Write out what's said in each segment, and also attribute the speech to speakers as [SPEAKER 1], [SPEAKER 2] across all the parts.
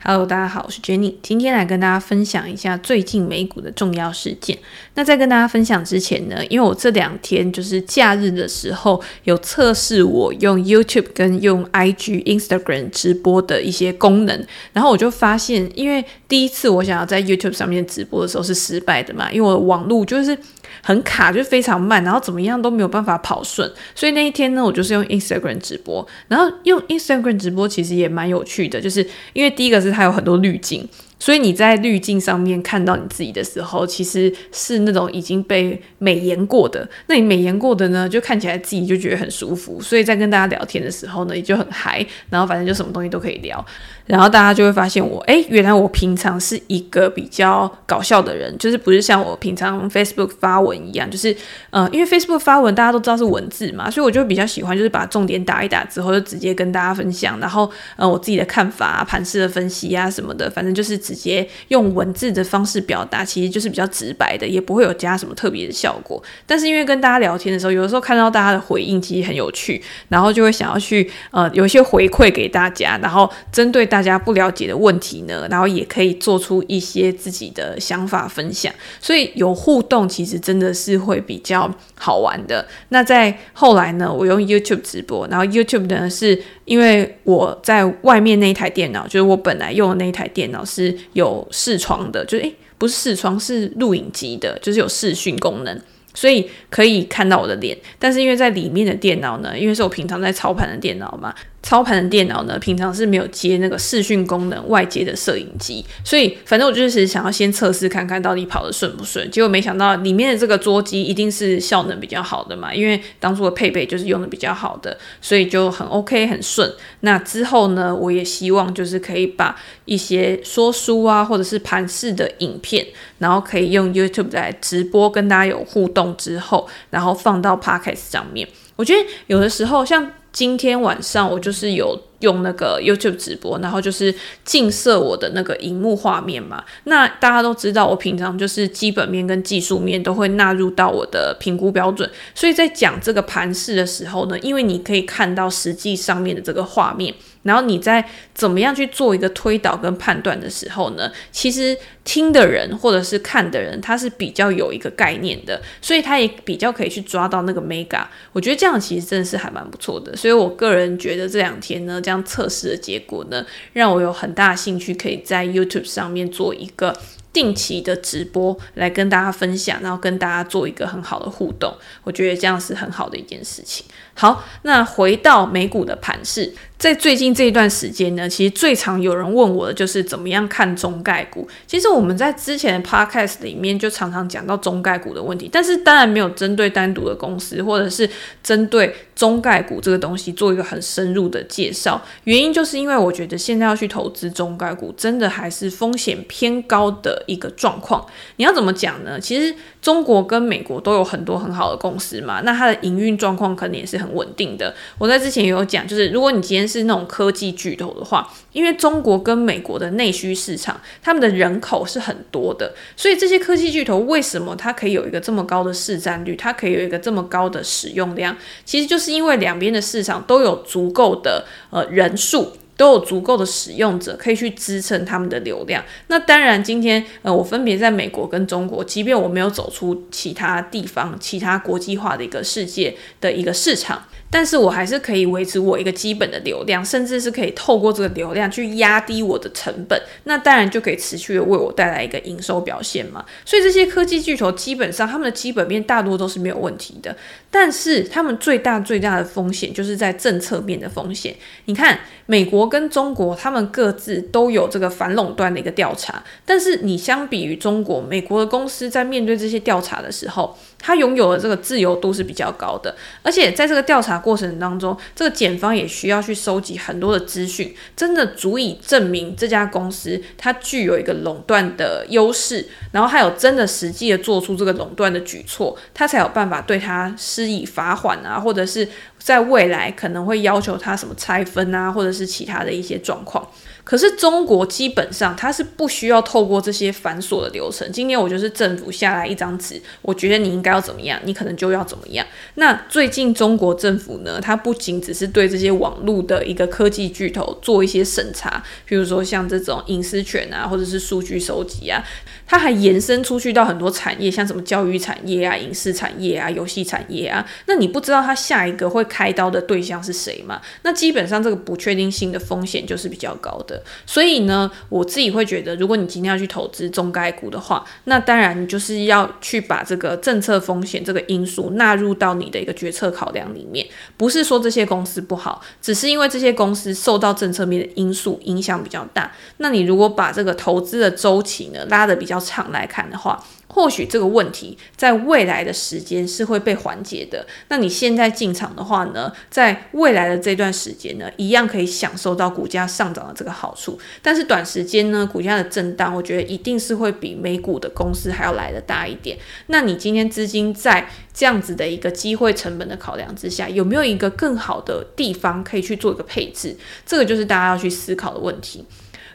[SPEAKER 1] Hello，大家好，我是 Jenny，今天来跟大家分享一下最近美股的重要事件。那在跟大家分享之前呢，因为我这两天就是假日的时候有测试我用 YouTube 跟用 IG、Instagram 直播的一些功能，然后我就发现，因为第一次我想要在 YouTube 上面直播的时候是失败的嘛，因为我网络就是。很卡，就非常慢，然后怎么样都没有办法跑顺，所以那一天呢，我就是用 Instagram 直播，然后用 Instagram 直播其实也蛮有趣的，就是因为第一个是它有很多滤镜。所以你在滤镜上面看到你自己的时候，其实是那种已经被美颜过的。那你美颜过的呢，就看起来自己就觉得很舒服。所以在跟大家聊天的时候呢，也就很嗨。然后反正就什么东西都可以聊。然后大家就会发现我，诶，原来我平常是一个比较搞笑的人，就是不是像我平常 Facebook 发文一样，就是呃，因为 Facebook 发文大家都知道是文字嘛，所以我就比较喜欢就是把重点打一打之后，就直接跟大家分享。然后呃，我自己的看法啊，盘势的分析啊什么的，反正就是。直接用文字的方式表达，其实就是比较直白的，也不会有加什么特别的效果。但是因为跟大家聊天的时候，有的时候看到大家的回应，其实很有趣，然后就会想要去呃有一些回馈给大家，然后针对大家不了解的问题呢，然后也可以做出一些自己的想法分享。所以有互动，其实真的是会比较好玩的。那在后来呢，我用 YouTube 直播，然后 YouTube 呢是因为我在外面那一台电脑，就是我本来用的那一台电脑是。有视窗的，就是诶，不是视窗，是录影机的，就是有视讯功能，所以可以看到我的脸。但是因为在里面的电脑呢，因为是我平常在操盘的电脑嘛。操盘的电脑呢，平常是没有接那个视讯功能外接的摄影机，所以反正我就是想要先测试看看到底跑得顺不顺。结果没想到里面的这个桌机一定是效能比较好的嘛，因为当初的配备就是用的比较好的，所以就很 OK 很顺。那之后呢，我也希望就是可以把一些说书啊，或者是盘式的影片，然后可以用 YouTube 来直播跟大家有互动之后，然后放到 Podcast 上面。我觉得有的时候像。今天晚上我就是有用那个 YouTube 直播，然后就是近摄我的那个荧幕画面嘛。那大家都知道，我平常就是基本面跟技术面都会纳入到我的评估标准，所以在讲这个盘势的时候呢，因为你可以看到实际上面的这个画面。然后你在怎么样去做一个推导跟判断的时候呢，其实听的人或者是看的人，他是比较有一个概念的，所以他也比较可以去抓到那个 mega。我觉得这样其实真的是还蛮不错的，所以我个人觉得这两天呢，这样测试的结果呢，让我有很大的兴趣可以在 YouTube 上面做一个。定期的直播来跟大家分享，然后跟大家做一个很好的互动，我觉得这样是很好的一件事情。好，那回到美股的盘势，在最近这一段时间呢，其实最常有人问我的就是怎么样看中概股。其实我们在之前的 podcast 里面就常常讲到中概股的问题，但是当然没有针对单独的公司或者是针对中概股这个东西做一个很深入的介绍。原因就是因为我觉得现在要去投资中概股，真的还是风险偏高的一个状况。你要怎么讲呢？其实中国跟美国都有很多很好的公司嘛，那它的营运状况可能也是很稳定的。我在之前也有讲，就是如果你今天是那种科技巨头的话，因为中国跟美国的内需市场，他们的人口是很多的，所以这些科技巨头为什么它可以有一个这么高的市占率，它可以有一个这么高的使用量，其实就是因为两边的市场都有足够的呃人数。都有足够的使用者可以去支撑他们的流量。那当然，今天呃，我分别在美国跟中国，即便我没有走出其他地方、其他国际化的一个世界的一个市场。但是我还是可以维持我一个基本的流量，甚至是可以透过这个流量去压低我的成本，那当然就可以持续的为我带来一个营收表现嘛。所以这些科技巨头基本上他们的基本面大多都是没有问题的，但是他们最大最大的风险就是在政策面的风险。你看，美国跟中国他们各自都有这个反垄断的一个调查，但是你相比于中国，美国的公司在面对这些调查的时候，它拥有的这个自由度是比较高的，而且在这个调查过程当中，这个检方也需要去收集很多的资讯，真的足以证明这家公司它具有一个垄断的优势，然后还有真的实际的做出这个垄断的举措，他才有办法对他施以罚款啊，或者是在未来可能会要求他什么拆分啊，或者是其他的一些状况。可是中国基本上它是不需要透过这些繁琐的流程。今天我就是政府下来一张纸，我觉得你应该要怎么样，你可能就要怎么样。那最近中国政府呢，它不仅只是对这些网络的一个科技巨头做一些审查，比如说像这种隐私权啊，或者是数据收集啊，它还延伸出去到很多产业，像什么教育产业啊、影视产业啊、游戏产业啊。那你不知道它下一个会开刀的对象是谁吗？那基本上这个不确定性的风险就是比较高的。所以呢，我自己会觉得，如果你今天要去投资中概股的话，那当然你就是要去把这个政策风险这个因素纳入到你的一个决策考量里面。不是说这些公司不好，只是因为这些公司受到政策面的因素影响比较大。那你如果把这个投资的周期呢拉得比较长来看的话，或许这个问题在未来的时间是会被缓解的。那你现在进场的话呢，在未来的这段时间呢，一样可以享受到股价上涨的这个好处。但是短时间呢，股价的震荡，我觉得一定是会比美股的公司还要来得大一点。那你今天资金在这样子的一个机会成本的考量之下，有没有一个更好的地方可以去做一个配置？这个就是大家要去思考的问题。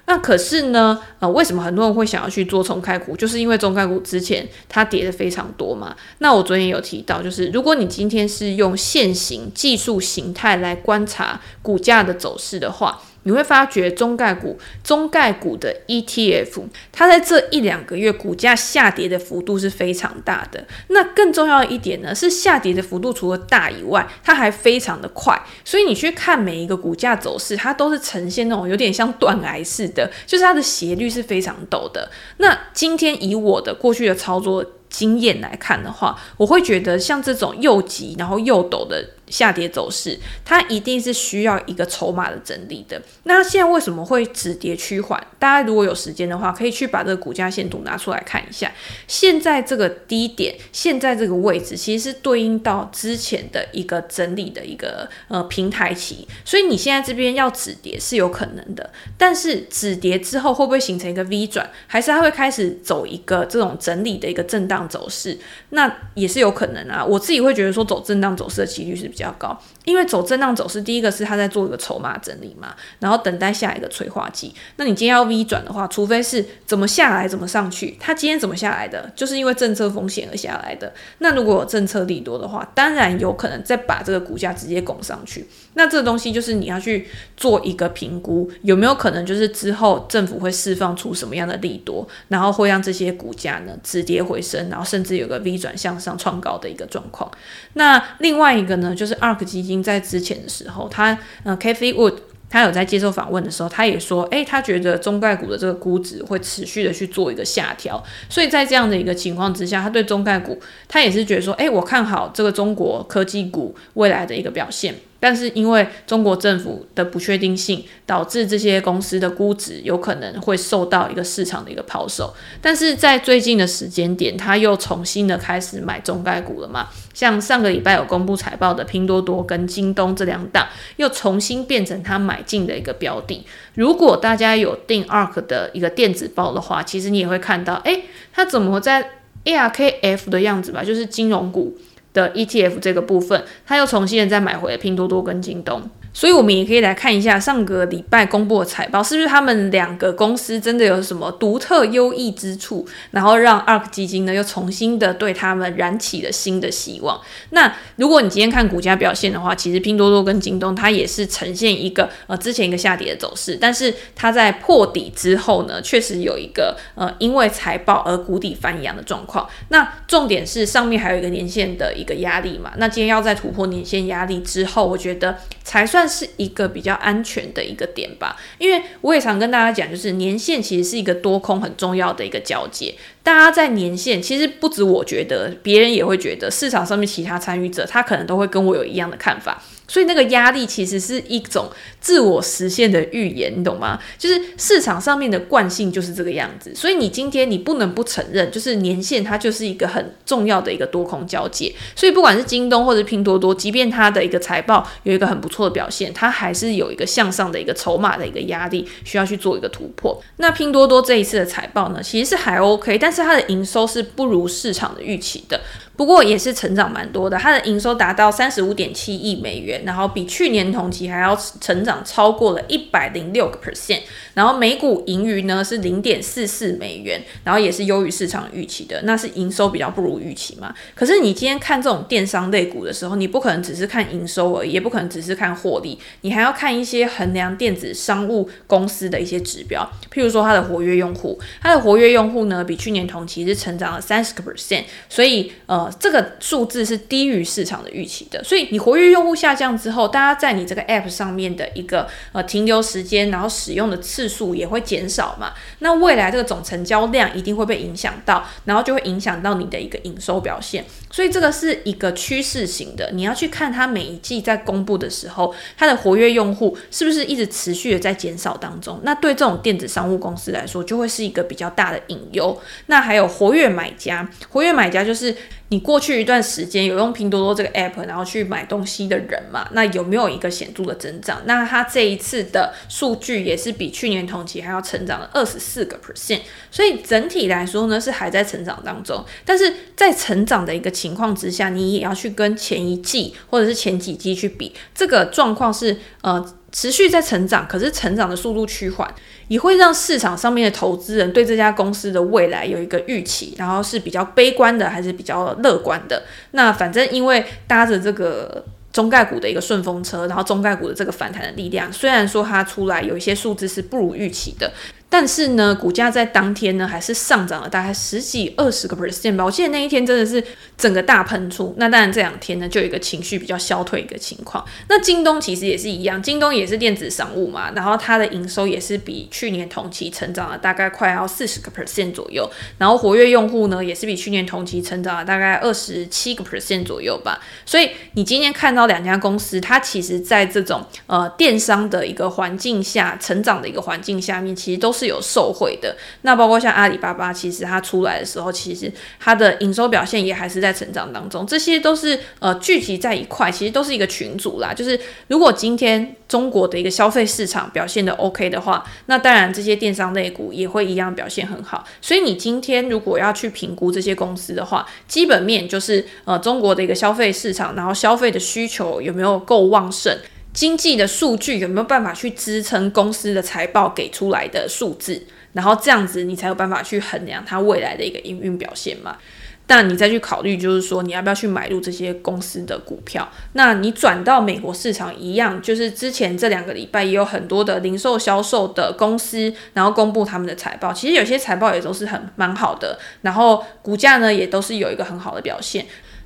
[SPEAKER 1] 那可是呢，呃，为什么很多人会想要去做重开股？就是因为重开股之前它跌的非常多嘛。那我昨天有提到，就是如果你今天是用现行技术形态来观察股价的走势的话。你会发觉中概股、中概股的 ETF，它在这一两个月股价下跌的幅度是非常大的。那更重要一点呢，是下跌的幅度除了大以外，它还非常的快。所以你去看每一个股价走势，它都是呈现那种有点像断崖式的，就是它的斜率是非常陡的。那今天以我的过去的操作经验来看的话，我会觉得像这种又急然后又陡的。下跌走势，它一定是需要一个筹码的整理的。那现在为什么会止跌趋缓？大家如果有时间的话，可以去把这个股价线图拿出来看一下。现在这个低点，现在这个位置，其实是对应到之前的一个整理的一个呃平台期。所以你现在这边要止跌是有可能的，但是止跌之后会不会形成一个 V 转，还是它会开始走一个这种整理的一个震荡走势？那也是有可能啊。我自己会觉得说，走震荡走势的几率是比较。高，因为走震荡走势，第一个是他在做一个筹码整理嘛，然后等待下一个催化剂。那你今天要 V 转的话，除非是怎么下来怎么上去，它今天怎么下来的，就是因为政策风险而下来的。那如果有政策利多的话，当然有可能再把这个股价直接拱上去。那这个东西就是你要去做一个评估，有没有可能就是之后政府会释放出什么样的利多，然后会让这些股价呢止跌回升，然后甚至有个 V 转向上创高的一个状况。那另外一个呢，就是 ARK 基金在之前的时候，他呃 c a t h y Wood 他有在接受访问的时候，他也说，诶，他觉得中概股的这个估值会持续的去做一个下调，所以在这样的一个情况之下，他对中概股他也是觉得说，诶，我看好这个中国科技股未来的一个表现。但是因为中国政府的不确定性，导致这些公司的估值有可能会受到一个市场的一个抛售。但是在最近的时间点，他又重新的开始买中概股了嘛？像上个礼拜有公布财报的拼多多跟京东这两档，又重新变成他买进的一个标的。如果大家有订 ARK 的一个电子报的话，其实你也会看到，诶，它怎么在 ARKF 的样子吧？就是金融股。的 ETF 这个部分，他又重新的再买回了拼多多跟京东。所以，我们也可以来看一下上个礼拜公布的财报，是不是他们两个公司真的有什么独特优异之处，然后让 ARK 基金呢又重新的对他们燃起了新的希望。那如果你今天看股价表现的话，其实拼多多跟京东它也是呈现一个呃之前一个下跌的走势，但是它在破底之后呢，确实有一个呃因为财报而谷底翻扬的状况。那重点是上面还有一个年线的一个压力嘛？那今天要在突破年线压力之后，我觉得才算。是一个比较安全的一个点吧，因为我也常跟大家讲，就是年限其实是一个多空很重要的一个交接。大家在年限，其实不止我觉得，别人也会觉得，市场上面其他参与者，他可能都会跟我有一样的看法。所以那个压力其实是一种自我实现的预言，你懂吗？就是市场上面的惯性就是这个样子。所以你今天你不能不承认，就是年线它就是一个很重要的一个多空交界。所以不管是京东或者拼多多，即便它的一个财报有一个很不错的表现，它还是有一个向上的一个筹码的一个压力，需要去做一个突破。那拼多多这一次的财报呢，其实是还 OK，但是它的营收是不如市场的预期的。不过也是成长蛮多的，它的营收达到三十五点七亿美元，然后比去年同期还要成长超过了一百零六个 percent，然后每股盈余呢是零点四四美元，然后也是优于市场预期的，那是营收比较不如预期嘛。可是你今天看这种电商类股的时候，你不可能只是看营收而已，也不可能只是看获利，你还要看一些衡量电子商务公司的一些指标，譬如说它的活跃用户，它的活跃用户呢比去年同期是成长了三十个 percent，所以呃这个数字是低于市场的预期的。所以你活跃用户下降之后，大家在你这个 app 上面的一个呃停留时间，然后使用的次数也会减少嘛。那未来这个总成交量一定会被影响到，然后就会影响到你的一个营收表现。所以这个是一个趋势型的，你要去看它每一季在公布的时候，它的活跃用户是不是一直持续的在减少当中。那对这种电子商务公司来说，就会是一个比较大的隐忧。那还有活跃买家，活跃买家就是你过去一段时间有用拼多多这个 app，然后去买东西的人嘛，那有没有一个显著的增长？那它这一次的数据也是比去年同期还要成长了二十四个 percent。所以整体来说呢，是还在成长当中。但是在成长的一个情况之下，你也要去跟前一季或者是前几季去比，这个状况是呃。持续在成长，可是成长的速度趋缓，也会让市场上面的投资人对这家公司的未来有一个预期，然后是比较悲观的还是比较乐观的？那反正因为搭着这个中概股的一个顺风车，然后中概股的这个反弹的力量，虽然说它出来有一些数字是不如预期的。但是呢，股价在当天呢还是上涨了大概十几二十个 percent 吧。我记得那一天真的是整个大喷出。那当然这两天呢就有一个情绪比较消退一个情况。那京东其实也是一样，京东也是电子商务嘛，然后它的营收也是比去年同期成长了大概快要四十个 percent 左右。然后活跃用户呢也是比去年同期成长了大概二十七个 percent 左右吧。所以你今天看到两家公司，它其实在这种呃电商的一个环境下成长的一个环境下面，其实都是。是有受惠的，那包括像阿里巴巴，其实它出来的时候，其实它的营收表现也还是在成长当中，这些都是呃聚集在一块，其实都是一个群组啦。就是如果今天中国的一个消费市场表现的 OK 的话，那当然这些电商类股也会一样表现很好。所以你今天如果要去评估这些公司的话，基本面就是呃中国的一个消费市场，然后消费的需求有没有够旺盛。经济的数据有没有办法去支撑公司的财报给出来的数字？然后这样子你才有办法去衡量它未来的一个营运表现嘛？但你再去考虑，就是说你要不要去买入这些公司的股票？那你转到美国市场一样，就是之前这两个礼拜也有很多的零售销售的公司，然后公布他们的财报，其实有些财报也都是很蛮好的，然后股价呢也都是有一个很好的表现。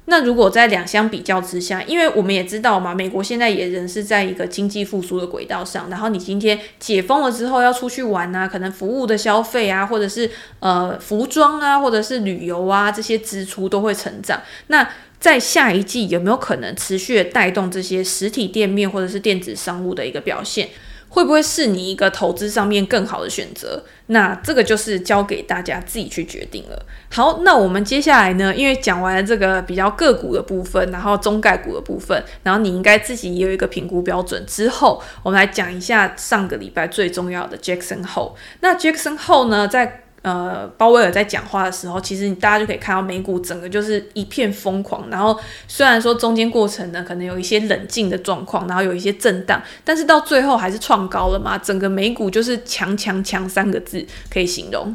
[SPEAKER 1] 那如果在两相比较之下，因为我们也知道嘛，美国现在也仍是在一个经济复苏的轨道上。然后你今天解封了之后要出去玩啊，可能服务的消费啊，或者是呃服装啊，或者是旅游啊，这些支出都会成长。那在下一季有没有可能持续的带动这些实体店面或者是电子商务的一个表现？会不会是你一个投资上面更好的选择？那这个就是交给大家自己去决定了。好，那我们接下来呢，因为讲完了这个比较个股的部分，然后中概股的部分，然后你应该自己也有一个评估标准之后，我们来讲一下上个礼拜最重要的 Jackson Hole。那 Jackson Hole 呢，在呃，鲍威尔在讲话的时候，其实大家就可以看到美股整个就是一片疯狂。然后虽然说中间过程呢，可能有一些冷静的状况，然后有一些震荡，但是到最后还是创高了嘛。整个美股就是强强强三个字可以形容。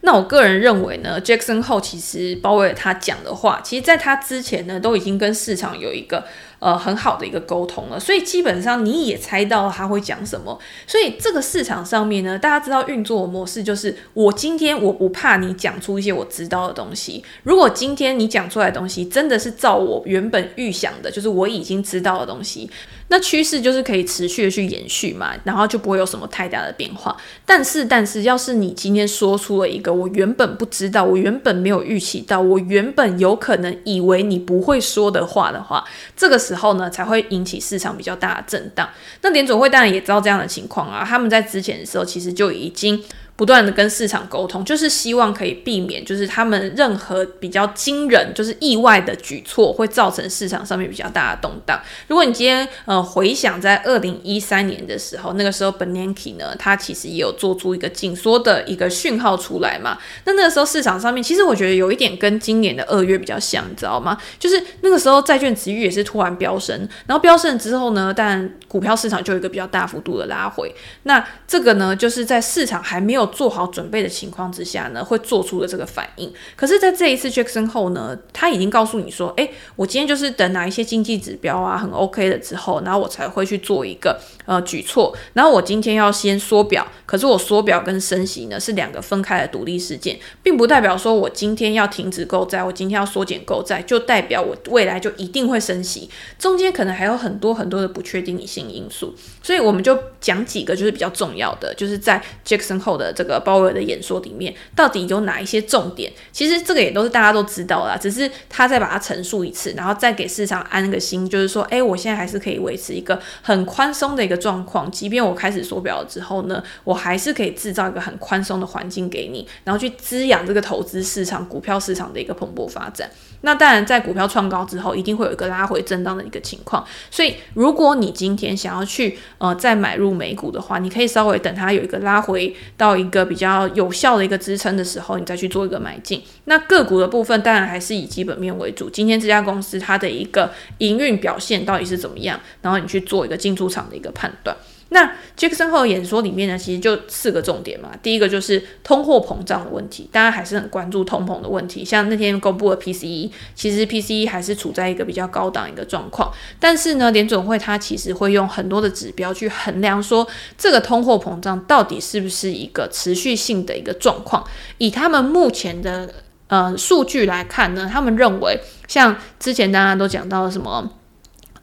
[SPEAKER 1] 那我个人认为呢，Jackson Hole 其实鲍威尔他讲的话，其实在他之前呢，都已经跟市场有一个。呃，很好的一个沟通了，所以基本上你也猜到他会讲什么。所以这个市场上面呢，大家知道运作模式就是，我今天我不怕你讲出一些我知道的东西。如果今天你讲出来的东西真的是照我原本预想的，就是我已经知道的东西，那趋势就是可以持续的去延续嘛，然后就不会有什么太大的变化。但是，但是要是你今天说出了一个我原本不知道，我原本没有预期到，我原本有可能以为你不会说的话的话，这个时候。呢，才会引起市场比较大的震荡。那联总会当然也知道这样的情况啊，他们在之前的时候其实就已经。不断的跟市场沟通，就是希望可以避免，就是他们任何比较惊人，就是意外的举措会造成市场上面比较大的动荡。如果你今天呃回想在二零一三年的时候，那个时候 Benanke 呢，他其实也有做出一个紧缩的一个讯号出来嘛。那那个时候市场上面，其实我觉得有一点跟今年的二月比较像，你知道吗？就是那个时候债券殖利率也是突然飙升，然后飙升之后呢，但股票市场就有一个比较大幅度的拉回。那这个呢，就是在市场还没有做好准备的情况之下呢，会做出的这个反应。可是，在这一次 Jackson 后呢，他已经告诉你说，诶，我今天就是等哪一些经济指标啊很 OK 了之后，然后我才会去做一个呃举措。然后我今天要先缩表，可是我缩表跟升息呢是两个分开的独立事件，并不代表说我今天要停止购债，我今天要缩减购债，就代表我未来就一定会升息。中间可能还有很多很多的不确定性因素，所以我们就讲几个就是比较重要的，就是在 Jackson 后的这个鲍威尔的演说里面，到底有哪一些重点？其实这个也都是大家都知道啦，只是他再把它陈述一次，然后再给市场安个心，就是说，哎，我现在还是可以维持一个很宽松的一个状况，即便我开始缩表了之后呢，我还是可以制造一个很宽松的环境给你，然后去滋养这个投资市场、股票市场的一个蓬勃发展。那当然，在股票创高之后，一定会有一个拉回震荡的一个情况。所以，如果你今天想要去呃再买入美股的话，你可以稍微等它有一个拉回到一个比较有效的一个支撑的时候，你再去做一个买进。那个股的部分，当然还是以基本面为主。今天这家公司它的一个营运表现到底是怎么样，然后你去做一个进出场的一个判断。那 Jackson Hole 演说里面呢，其实就四个重点嘛。第一个就是通货膨胀的问题，大家还是很关注通膨的问题。像那天公布的 PCE，其实 PCE 还是处在一个比较高档一个状况。但是呢，联总会它其实会用很多的指标去衡量，说这个通货膨胀到底是不是一个持续性的一个状况。以他们目前的呃数据来看呢，他们认为像之前大家都讲到什么。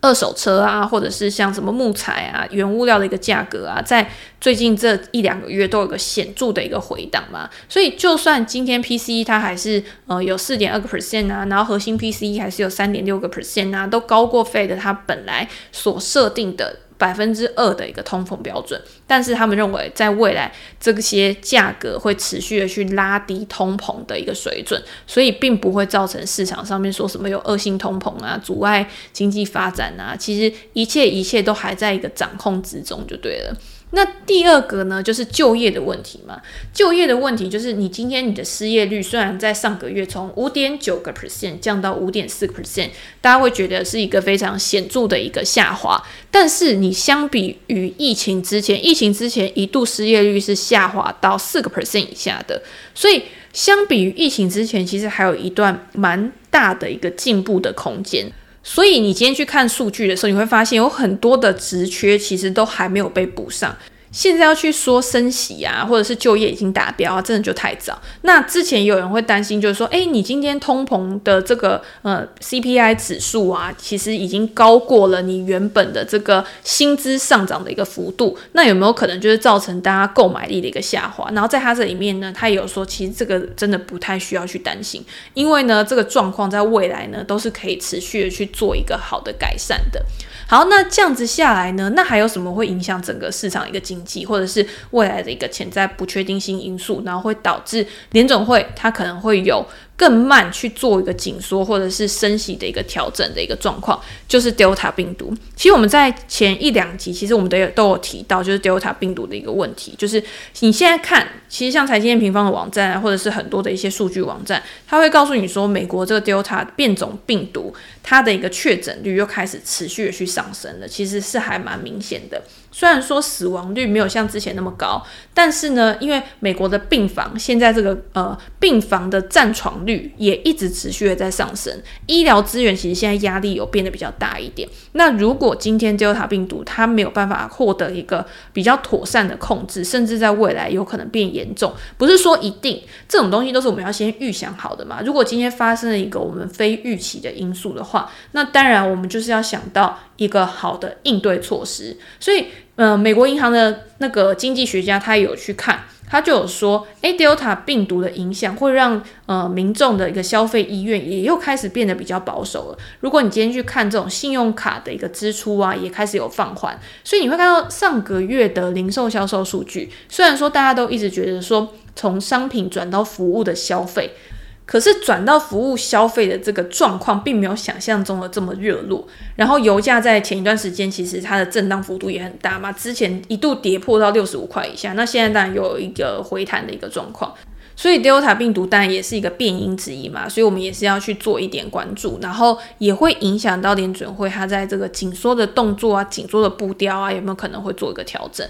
[SPEAKER 1] 二手车啊，或者是像什么木材啊、原物料的一个价格啊，在最近这一两个月都有个显著的一个回档嘛。所以，就算今天 PCE 它还是呃有四点二个 percent 啊，然后核心 PCE 还是有三点六个 percent 啊，都高过 Fed 它本来所设定的。百分之二的一个通膨标准，但是他们认为在未来这些价格会持续的去拉低通膨的一个水准，所以并不会造成市场上面说什么有恶性通膨啊，阻碍经济发展啊，其实一切一切都还在一个掌控之中就对了。那第二个呢，就是就业的问题嘛。就业的问题就是，你今天你的失业率虽然在上个月从五点九个 percent 降到五点四 percent，大家会觉得是一个非常显著的一个下滑。但是你相比于疫情之前，疫情之前一度失业率是下滑到四个 percent 以下的，所以相比于疫情之前，其实还有一段蛮大的一个进步的空间。所以你今天去看数据的时候，你会发现有很多的职缺其实都还没有被补上。现在要去说升息啊，或者是就业已经达标啊，真的就太早。那之前有人会担心，就是说，哎，你今天通膨的这个呃 CPI 指数啊，其实已经高过了你原本的这个薪资上涨的一个幅度，那有没有可能就是造成大家购买力的一个下滑？然后在他这里面呢，他也有说，其实这个真的不太需要去担心，因为呢，这个状况在未来呢都是可以持续的去做一个好的改善的。好，那这样子下来呢，那还有什么会影响整个市场一个经或者是未来的一个潜在不确定性因素，然后会导致联总会它可能会有。更慢去做一个紧缩或者是升息的一个调整的一个状况，就是 Delta 病毒。其实我们在前一两集，其实我们都有都有提到，就是 Delta 病毒的一个问题。就是你现在看，其实像财经平方的网站，或者是很多的一些数据网站，它会告诉你说，美国这个 Delta 变种病毒它的一个确诊率又开始持续的去上升了，其实是还蛮明显的。虽然说死亡率没有像之前那么高，但是呢，因为美国的病房现在这个呃病房的占床率也一直持续的在上升，医疗资源其实现在压力有变得比较大一点。那如果今天 Delta 病毒它没有办法获得一个比较妥善的控制，甚至在未来有可能变严重，不是说一定这种东西都是我们要先预想好的嘛？如果今天发生了一个我们非预期的因素的话，那当然我们就是要想到一个好的应对措施。所以。呃，美国银行的那个经济学家他有去看。他就有说，诶，Delta 病毒的影响会让呃民众的一个消费意愿也又开始变得比较保守了。如果你今天去看这种信用卡的一个支出啊，也开始有放缓，所以你会看到上个月的零售销售数据，虽然说大家都一直觉得说从商品转到服务的消费。可是转到服务消费的这个状况，并没有想象中的这么热络。然后油价在前一段时间，其实它的震荡幅度也很大嘛，之前一度跌破到六十五块以下，那现在当然有一个回弹的一个状况。所以 Delta 病毒当然也是一个变因之一嘛，所以我们也是要去做一点关注，然后也会影响到联准会它在这个紧缩的动作啊、紧缩的步调啊，有没有可能会做一个调整？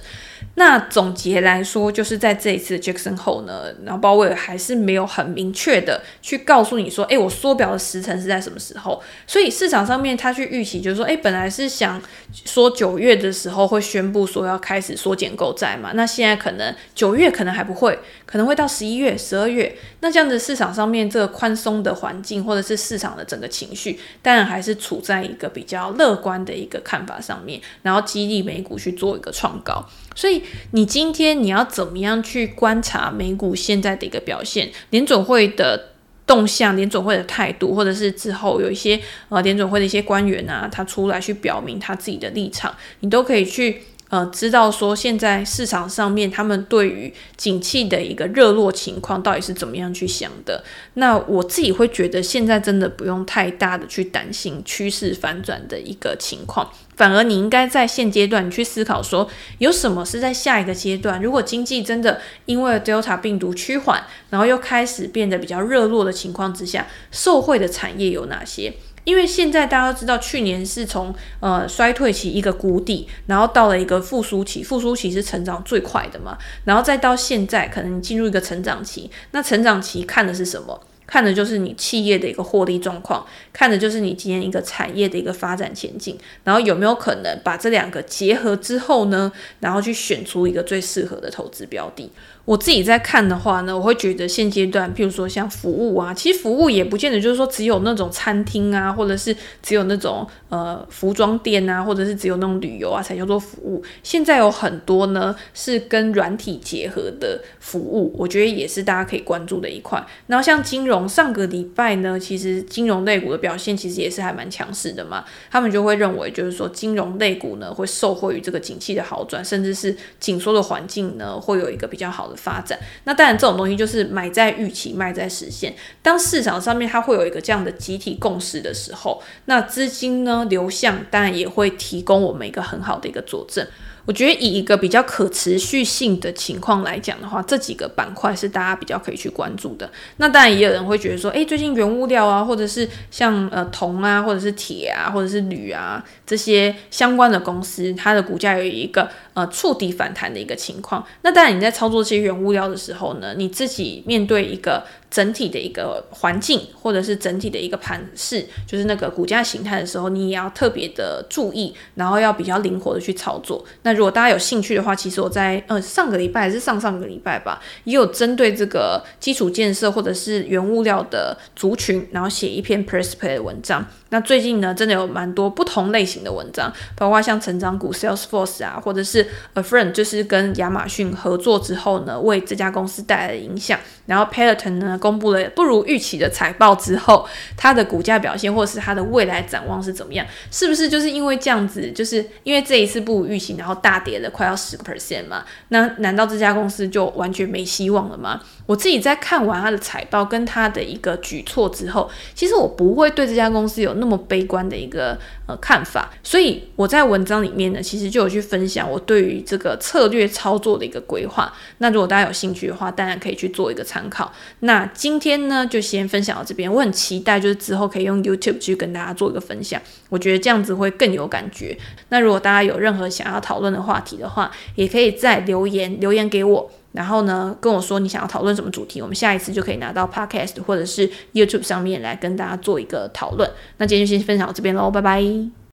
[SPEAKER 1] 那总结来说，就是在这一次 Jackson 后呢，然后鲍威尔还是没有很明确的去告诉你说，诶，我缩表的时程是在什么时候？所以市场上面他去预期，就是说，诶，本来是想说九月的时候会宣布说要开始缩减购债嘛，那现在可能九月可能还不会，可能会到十一月。十二月，那这样子市场上面这个宽松的环境，或者是市场的整个情绪，当然还是处在一个比较乐观的一个看法上面，然后激励美股去做一个创高。所以你今天你要怎么样去观察美股现在的一个表现？联准会的动向，联准会的态度，或者是之后有一些呃联准会的一些官员啊，他出来去表明他自己的立场，你都可以去。呃，知道说现在市场上面他们对于景气的一个热络情况到底是怎么样去想的？那我自己会觉得现在真的不用太大的去担心趋势反转的一个情况，反而你应该在现阶段你去思考说，有什么是在下一个阶段？如果经济真的因为 Delta 病毒趋缓，然后又开始变得比较热络的情况之下，受惠的产业有哪些？因为现在大家都知道，去年是从呃衰退期一个谷底，然后到了一个复苏期，复苏期是成长最快的嘛，然后再到现在可能进入一个成长期，那成长期看的是什么？看的就是你企业的一个获利状况，看的就是你今天一个产业的一个发展前景，然后有没有可能把这两个结合之后呢，然后去选出一个最适合的投资标的。我自己在看的话呢，我会觉得现阶段，譬如说像服务啊，其实服务也不见得就是说只有那种餐厅啊，或者是只有那种呃服装店啊，或者是只有那种旅游啊才叫做服务。现在有很多呢是跟软体结合的服务，我觉得也是大家可以关注的一块。然后像金融，上个礼拜呢，其实金融类股的表现其实也是还蛮强势的嘛，他们就会认为就是说金融类股呢会受惠于这个景气的好转，甚至是紧缩的环境呢会有一个比较好的。发展，那当然这种东西就是买在预期，卖在实现。当市场上面它会有一个这样的集体共识的时候，那资金呢流向当然也会提供我们一个很好的一个佐证。我觉得以一个比较可持续性的情况来讲的话，这几个板块是大家比较可以去关注的。那当然也有人会觉得说，诶，最近原物料啊，或者是像呃铜啊，或者是铁啊，或者是铝啊这些相关的公司，它的股价有一个呃触底反弹的一个情况。那当然你在操作这些原物料的时候呢，你自己面对一个。整体的一个环境，或者是整体的一个盘势，就是那个股价形态的时候，你也要特别的注意，然后要比较灵活的去操作。那如果大家有兴趣的话，其实我在呃上个礼拜还是上上个礼拜吧，也有针对这个基础建设或者是原物料的族群，然后写一篇 press play 的文章。那最近呢，真的有蛮多不同类型的文章，包括像成长股 Salesforce 啊，或者是 A Friend，就是跟亚马逊合作之后呢，为这家公司带来的影响。然后 Peloton 呢，公布了不如预期的财报之后，它的股价表现或者是它的未来展望是怎么样？是不是就是因为这样子，就是因为这一次不如预期，然后大跌了快要十个 percent 嘛？那难道这家公司就完全没希望了吗？我自己在看完它的财报跟它的一个举措之后，其实我不会对这家公司有那么悲观的一个呃看法，所以我在文章里面呢，其实就有去分享我对于这个策略操作的一个规划。那如果大家有兴趣的话，当然可以去做一个参考。那今天呢，就先分享到这边。我很期待，就是之后可以用 YouTube 去跟大家做一个分享。我觉得这样子会更有感觉。那如果大家有任何想要讨论的话题的话，也可以在留言留言给我。然后呢，跟我说你想要讨论什么主题，我们下一次就可以拿到 Podcast 或者是 YouTube 上面来跟大家做一个讨论。那今天就先分享到这边喽，拜拜。